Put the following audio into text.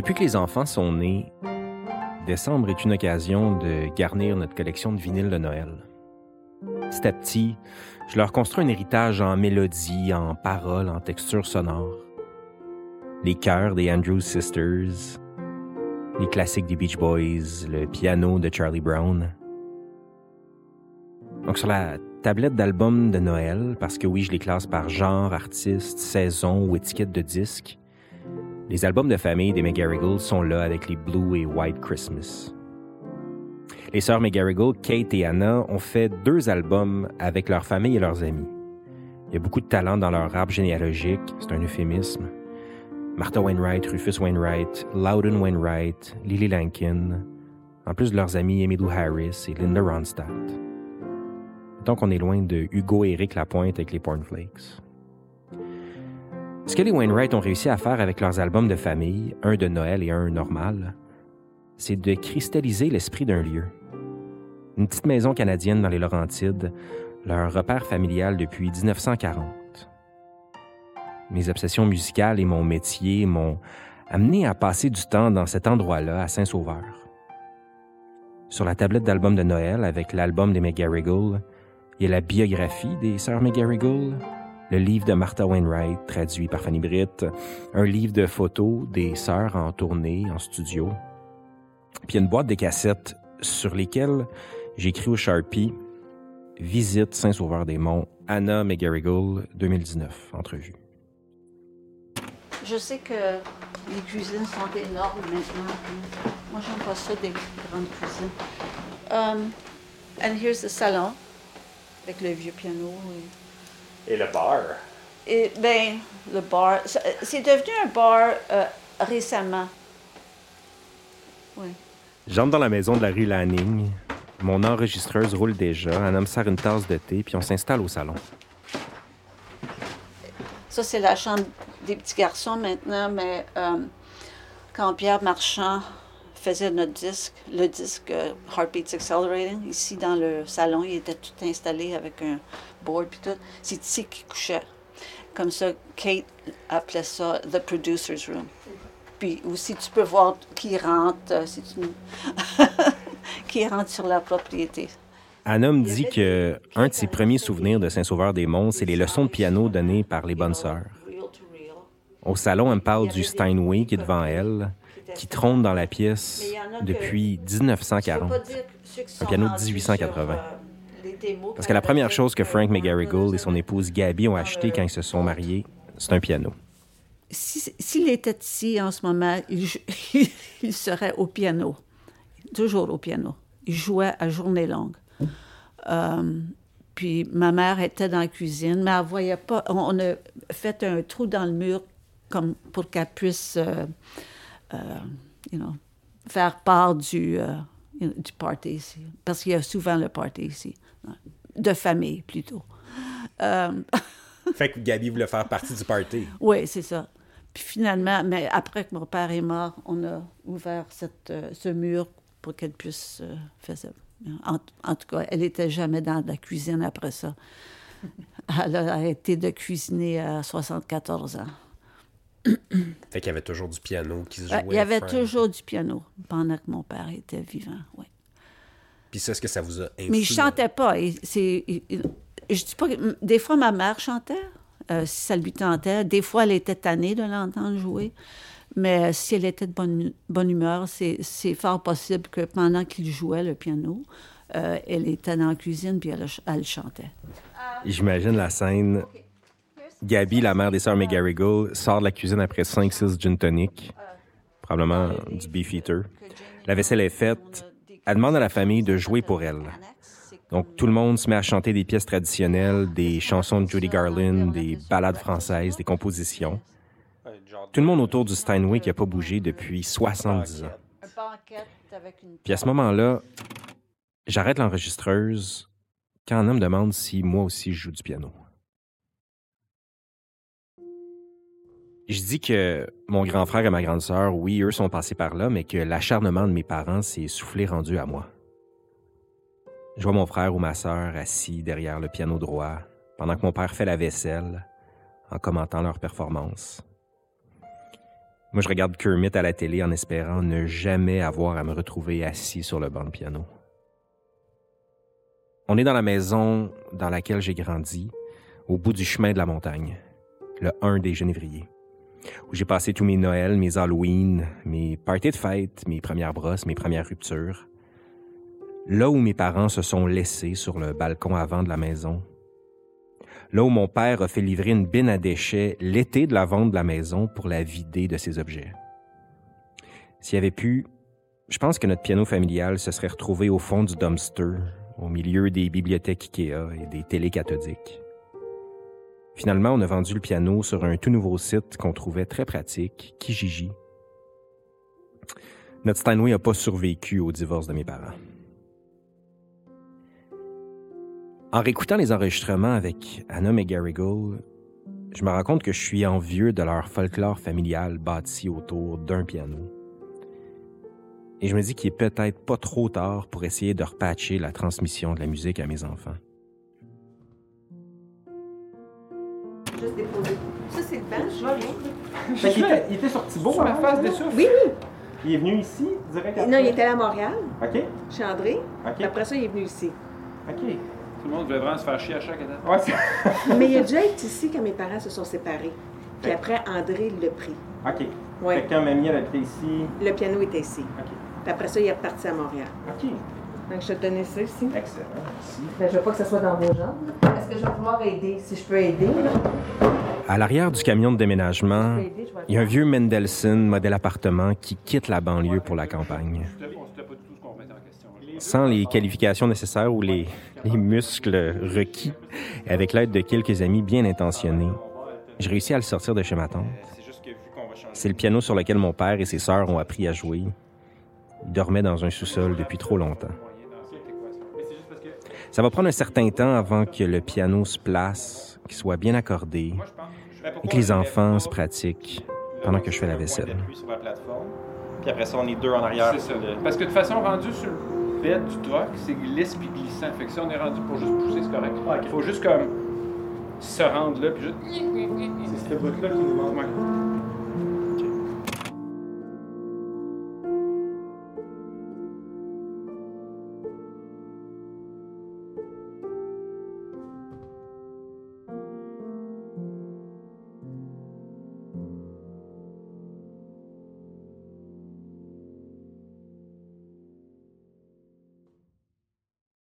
Depuis que les enfants sont nés, décembre est une occasion de garnir notre collection de vinyles de Noël. Petit à petit, je leur construis un héritage en mélodie, en paroles, en texture sonore. Les chœurs des Andrews Sisters, les classiques des Beach Boys, le piano de Charlie Brown. Donc sur la tablette d'albums de Noël, parce que oui, je les classe par genre, artiste, saison ou étiquette de disque, les albums de famille des McGarrigles sont là avec les Blue et White Christmas. Les sœurs McGarrigle, Kate et Anna, ont fait deux albums avec leur famille et leurs amis. Il y a beaucoup de talent dans leur arbre généalogique, c'est un euphémisme. Martha Wainwright, Rufus Wainwright, Loudon Wainwright, Lily Lankin, en plus de leurs amis Emilou Harris et Linda Ronstadt. Donc on est loin de Hugo et Eric Lapointe avec les Pornflakes. Ce que les Wainwright ont réussi à faire avec leurs albums de famille, un de Noël et un normal, c'est de cristalliser l'esprit d'un lieu. Une petite maison canadienne dans les Laurentides, leur repère familial depuis 1940. Mes obsessions musicales et mon métier m'ont amené à passer du temps dans cet endroit-là, à Saint-Sauveur. Sur la tablette d'album de Noël, avec l'album des McGarrigle, il y a la biographie des sœurs McGarrigle, le livre de Martha Wainwright, traduit par Fanny Britt, un livre de photos des sœurs en tournée, en studio, puis une boîte de cassettes sur lesquelles j'ai écrit au Sharpie Visite Saint-Sauveur-des-Monts, Anna McGarrigle, 2019, entrevue. Je sais que les cuisines sont énormes maintenant. Moi, j'aime pas ça des grandes cuisines. Um, and here's the salon, avec le vieux piano. Et, le bar. Et, ben, le bar. C'est devenu un bar euh, récemment. Oui. J'entre dans la maison de la rue Lanning. Mon enregistreuse roule déjà. Un homme sert une tasse de thé, puis on s'installe au salon. Ça, c'est la chambre des petits garçons maintenant, mais euh, quand Pierre Marchand faisait notre disque, le disque euh, Heartbeats Accelerating, ici dans le salon, il était tout installé avec un board puis tout. C'est ici qu'il couchait. Comme ça, Kate appelait ça The Producer's Room. Puis aussi, tu peux voir qui rentre, euh, qui rentre sur la propriété. Anna me dit que un de ses premiers souvenirs de Saint-Sauveur-des-Monts, c'est les leçons de piano données par les bonnes sœurs. Au salon, elle me parle du Steinway qui est devant elle, qui trône dans la pièce depuis 1940, un piano de 1880. Parce que la première chose que Frank McGarrigle et son épouse Gabby ont acheté quand ils se sont mariés, c'est un piano s'il était ici en ce moment, il, serait au piano, toujours au piano. Il jouait à journée longue. Euh, puis ma mère était dans la cuisine, mais elle voyait pas. On a fait un trou dans le mur comme pour qu'elle puisse, euh, euh, you know, faire part du, du party ici. Parce qu'il y a souvent le party ici, de famille plutôt. fait que Gabi voulait faire partie du party. Oui, c'est ça. Puis finalement, mais après que mon père est mort, on a ouvert cette, euh, ce mur pour qu'elle puisse euh, faire ça. En, tout cas, elle n'était jamais dans la cuisine après ça. Elle a arrêté de cuisiner à 74 ans. Fait qu'il y avait toujours du piano qui se jouait. il y avait toujours du piano pendant que mon père était vivant, oui. Puis c'est ce que ça vous a influencé? Mais je chantais pas. C'est, je dis pas que, des fois, ma mère chantait. Euh, si ça lui tentait. Des fois, elle était tannée de l'entendre jouer. Mais si elle était de bonne, bonne humeur, c'est fort possible que pendant qu'il jouait le piano, euh, elle était dans la cuisine puis elle, elle chantait. J'imagine la scène. Gabi, la mère des sœurs McGarrigle, sort de la cuisine après 5-6 gin tonic, probablement du beef eater. La vaisselle est faite. Elle demande à la famille de jouer pour elle. Donc, tout le monde se met à chanter des pièces traditionnelles, des chansons de Judy Garland, des ballades françaises, des compositions. Tout le monde autour du Steinway qui n'a pas bougé depuis 70 ans. Puis à ce moment-là, j'arrête l'enregistreuse quand un homme demande si moi aussi je joue du piano. Je dis que mon grand frère et ma grande sœur, oui, eux sont passés par là, mais que l'acharnement de mes parents s'est soufflé rendu à moi. Je vois mon frère ou ma sœur assis derrière le piano droit pendant que mon père fait la vaisselle en commentant leur performance. Moi, je regarde Kermit à la télé en espérant ne jamais avoir à me retrouver assis sur le banc de piano. On est dans la maison dans laquelle j'ai grandi, au bout du chemin de la montagne, le 1 des Genévriers, où j'ai passé tous mes Noëls, mes Halloween, mes parties de fête, mes premières brosses, mes premières ruptures. Là où mes parents se sont laissés sur le balcon avant de la maison. Là où mon père a fait livrer une bine à déchets l'été de la vente de la maison pour la vider de ses objets. S'il y avait pu, je pense que notre piano familial se serait retrouvé au fond du dumpster, au milieu des bibliothèques Ikea et des télés cathodiques. Finalement, on a vendu le piano sur un tout nouveau site qu'on trouvait très pratique, Kijiji. Notre Steinway n'a pas survécu au divorce de mes parents. En réécoutant les enregistrements avec Anna McGarrigle, je me rends compte que je suis envieux de leur folklore familial bâti autour d'un piano. Et je me dis qu'il est peut-être pas trop tard pour essayer de repatcher la transmission de la musique à mes enfants. Banc, je vois rien. Fait qu'il était, il était sur Thibault, la face des souffles. Oui, oui. Il est venu ici, direct après. Non, il était à Montréal, OK, chez André. OK, Après ça, il est venu ici. OK. Tout le monde voulait vraiment se faire chier à chaque étape. Ouais, c'est... Mais il a déjà été ici quand mes parents se sont séparés. Puis après, André l'a pris. OK. Oui. Fait que quand Mamie, elle habitait ici... Le piano était ici. OK. Puis après ça, il est reparti à Montréal. OK. Donc, je te donnais ça ici. Excellent. Merci. Ben, je veux pas que ça soit dans vos jambes. Est-ce que je vais pouvoir aider? Si je peux aider, là. À l'arrière du camion de déménagement, Je je il y a un vieux Mendelssohn modèle appartement qui quitte la banlieue pour la campagne. Je. Sans les qualifications nécessaires ou les, les muscles requis, avec l'aide de quelques amis bien intentionnés, j'ai réussi à le sortir de chez ma tante. C'est le piano sur lequel mon père et ses sœurs ont appris à jouer. Il dormait dans un sous-sol depuis trop longtemps. Ça va prendre un certain temps avant que le piano se place, qu'il soit bien accordé Ben, et que les enfants se pratiquent pendant que je fais la vaisselle. Puis après ça, on est deux en arrière. C'est ça. Parce que de toute façon, rendu sur le bed du truck, c'est glisse puis glissant. Fait que si on est rendu pour juste pousser, c'est correct. Ah, ok. Faut juste comme se rendre là puis juste. C'est ce bout-là qui nous manque.